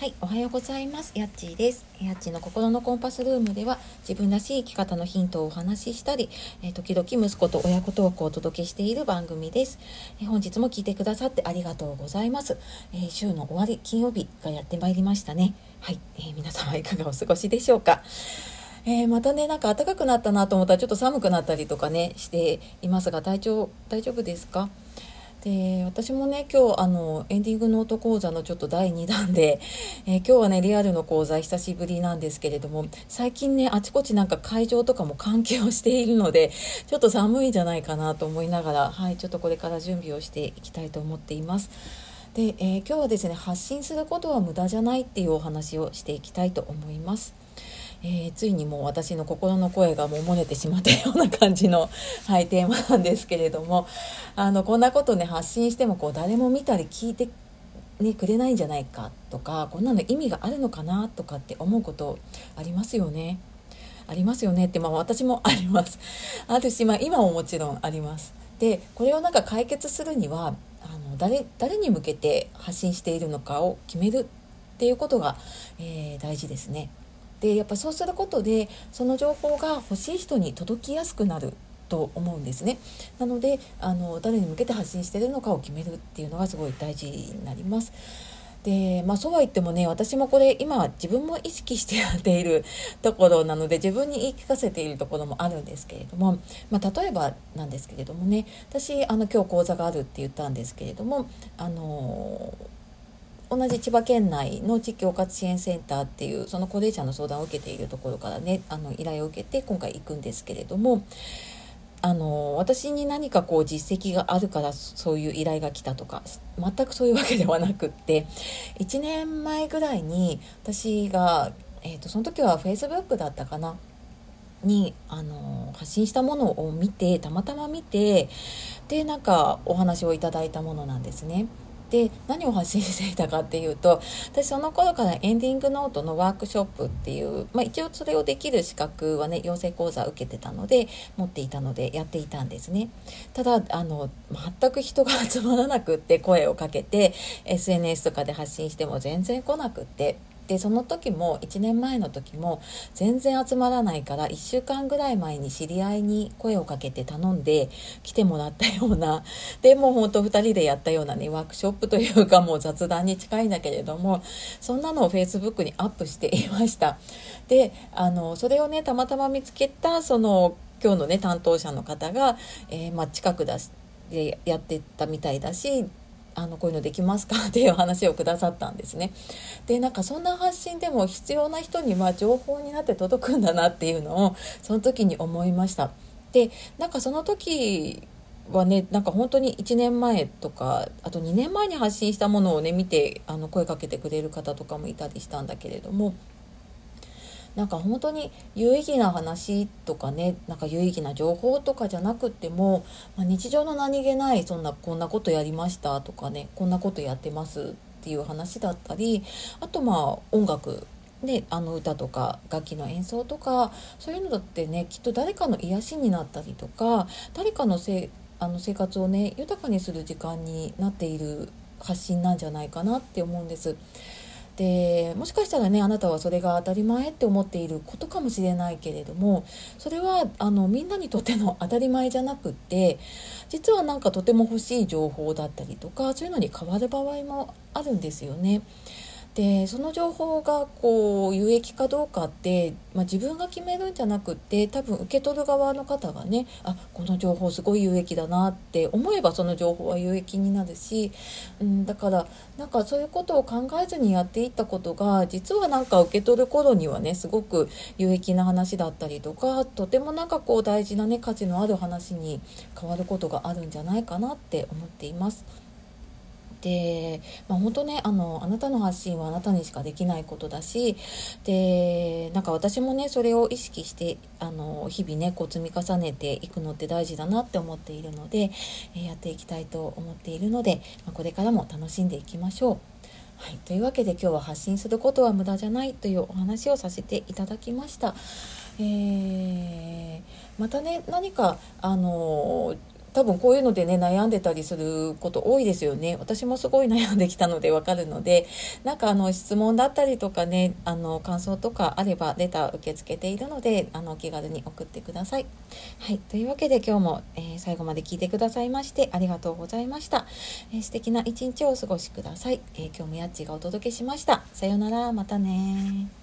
はい、おはようございます。やっちーです。やっちーの心のコンパスルームでは自分らしい生き方のヒントをお話ししたり、え時々息子と親子トークをお届けしている番組です。え本日も聞いてくださってありがとうございます。え週の終わり、金曜日がやってまいりましたね。はい、えー、皆様いかがお過ごしでしょうか。えー、またね、なんか暖かくなったなと思ったらちょっと寒くなったりとかね、していますが、体調大丈夫ですか？で私もね今日あのエンディングノート講座のちょっと第2弾で、えー、今日はねリアルの講座久しぶりなんですけれども最近ねあちこちなんか会場とかも関係をしているので ちょっと寒いんじゃないかなと思いながらはいちょっとこれから準備をしていきたいと思っています。で、えー、今日はですね発信することは無駄じゃないっていうお話をしていきたいと思います。えー、ついにもう私の心の声がもう漏れてしまったような感じの、はい、テーマなんですけれどもあのこんなことね発信してもこう誰も見たり聞いて、ね、くれないんじゃないかとかこんなの意味があるのかなとかって思うことありますよね。ありますよねって、まあ、私もあります。あるし、まあ、今ももちろんあります。でこれをなんか解決するにはあの誰誰に向けて発信しているのかを決めるっていうことが、えー、大事ですね。でやっぱそうすることでその情報が欲しい人に届きやすくなると思うんですねなのであの誰に向けて発信してるのかを決めるっていうのがすごい大事になります。でまあ、そうは言ってもね私もこれ今自分も意識してやっている ところなので自分に言い聞かせているところもあるんですけれども、まあ、例えばなんですけれどもね私あの今日講座があるって言ったんですけれどもあの同じ千葉県内の地域包括支援センターっていうその高齢者の相談を受けているところからねあの依頼を受けて今回行くんですけれどもあの私に何かこう実績があるからそういう依頼が来たとか全くそういうわけではなくって1年前ぐらいに私が、えーと、その時はフェイスブックだったかなにあの発信したものを見てたまたま見てでなんかお話をいただいたものなんですね。で何を発信していたかっていうと私その頃からエンディングノートのワークショップっていう、まあ、一応それをできる資格はね養成講座を受けてたので持っていたのでやっていたんですね。ただあの全く人が集まらなくって声をかけて SNS とかで発信しても全然来なくってでその時も1年前の時も全然集まらないから1週間ぐらい前に知り合いに声をかけて頼んで来てもらったようなでもうほんと2人でやったようなねワークショップというかもう雑談に近いんだけれどもそんなのを Facebook にアップしていました。であのそれをねたまたま見つけたその今日のね担当者の方が、えー、まあ、近くだしでやってたみたいだしあのこういうのできますか？っていう話をくださったんですね。でなんかそんな発信でも必要な人には情報になって届くんだなっていうのをその時に思いました。でなんかその時はねなんか本当に1年前とかあと2年前に発信したものをね見てあの声かけてくれる方とかもいたりしたんだけれどもなんか本当に有意義な話とかねなんか有意義な情報とかじゃなくても、まあ、日常の何気ないそんなこんなことやりましたとかねこんなことやってますっていう話だったりあとまあ音楽であの歌とか楽器の演奏とかそういうのだってねきっと誰かの癒しになったりとか誰かのせあの生活をね豊かにする時間になっている発信なんじゃないかなって思うんです。でもしかしたらねあなたはそれが当たり前って思っていることかもしれないけれどもそれはあのみんなにとっての当たり前じゃなくって実はなんかとても欲しい情報だったりとかそういうのに変わる場合もあるんですよね。でその情報がこう有益かどうかって、まあ、自分が決めるんじゃなくて多分受け取る側の方がねあこの情報すごい有益だなって思えばその情報は有益になるし、うん、だからなんかそういうことを考えずにやっていったことが実はなんか受け取る頃にはねすごく有益な話だったりとかとてもなんかこう大事なね価値のある話に変わることがあるんじゃないかなって思っています。で、まあ、本当ねあのあなたの発信はあなたにしかできないことだしでなんか私もねそれを意識してあの日々ねこう積み重ねていくのって大事だなって思っているので、えやっていきたいと思っているので、まあ、これからも楽しんでいきましょう。はい、というわけで今日は発信することは無駄じゃないというお話をさせていただきました。えー、またね何かあの多分こういうのでね悩んでたりすること多いですよね私もすごい悩んできたのでわかるのでなんかあの質問だったりとかねあの感想とかあればレター受け付けているのであの気軽に送ってください。はいというわけで今日も、えー、最後まで聞いてくださいましてありがとうございました。えー、素敵な一日をお過ごしください。えー、今日もやっちがお届けしました。さようならまたね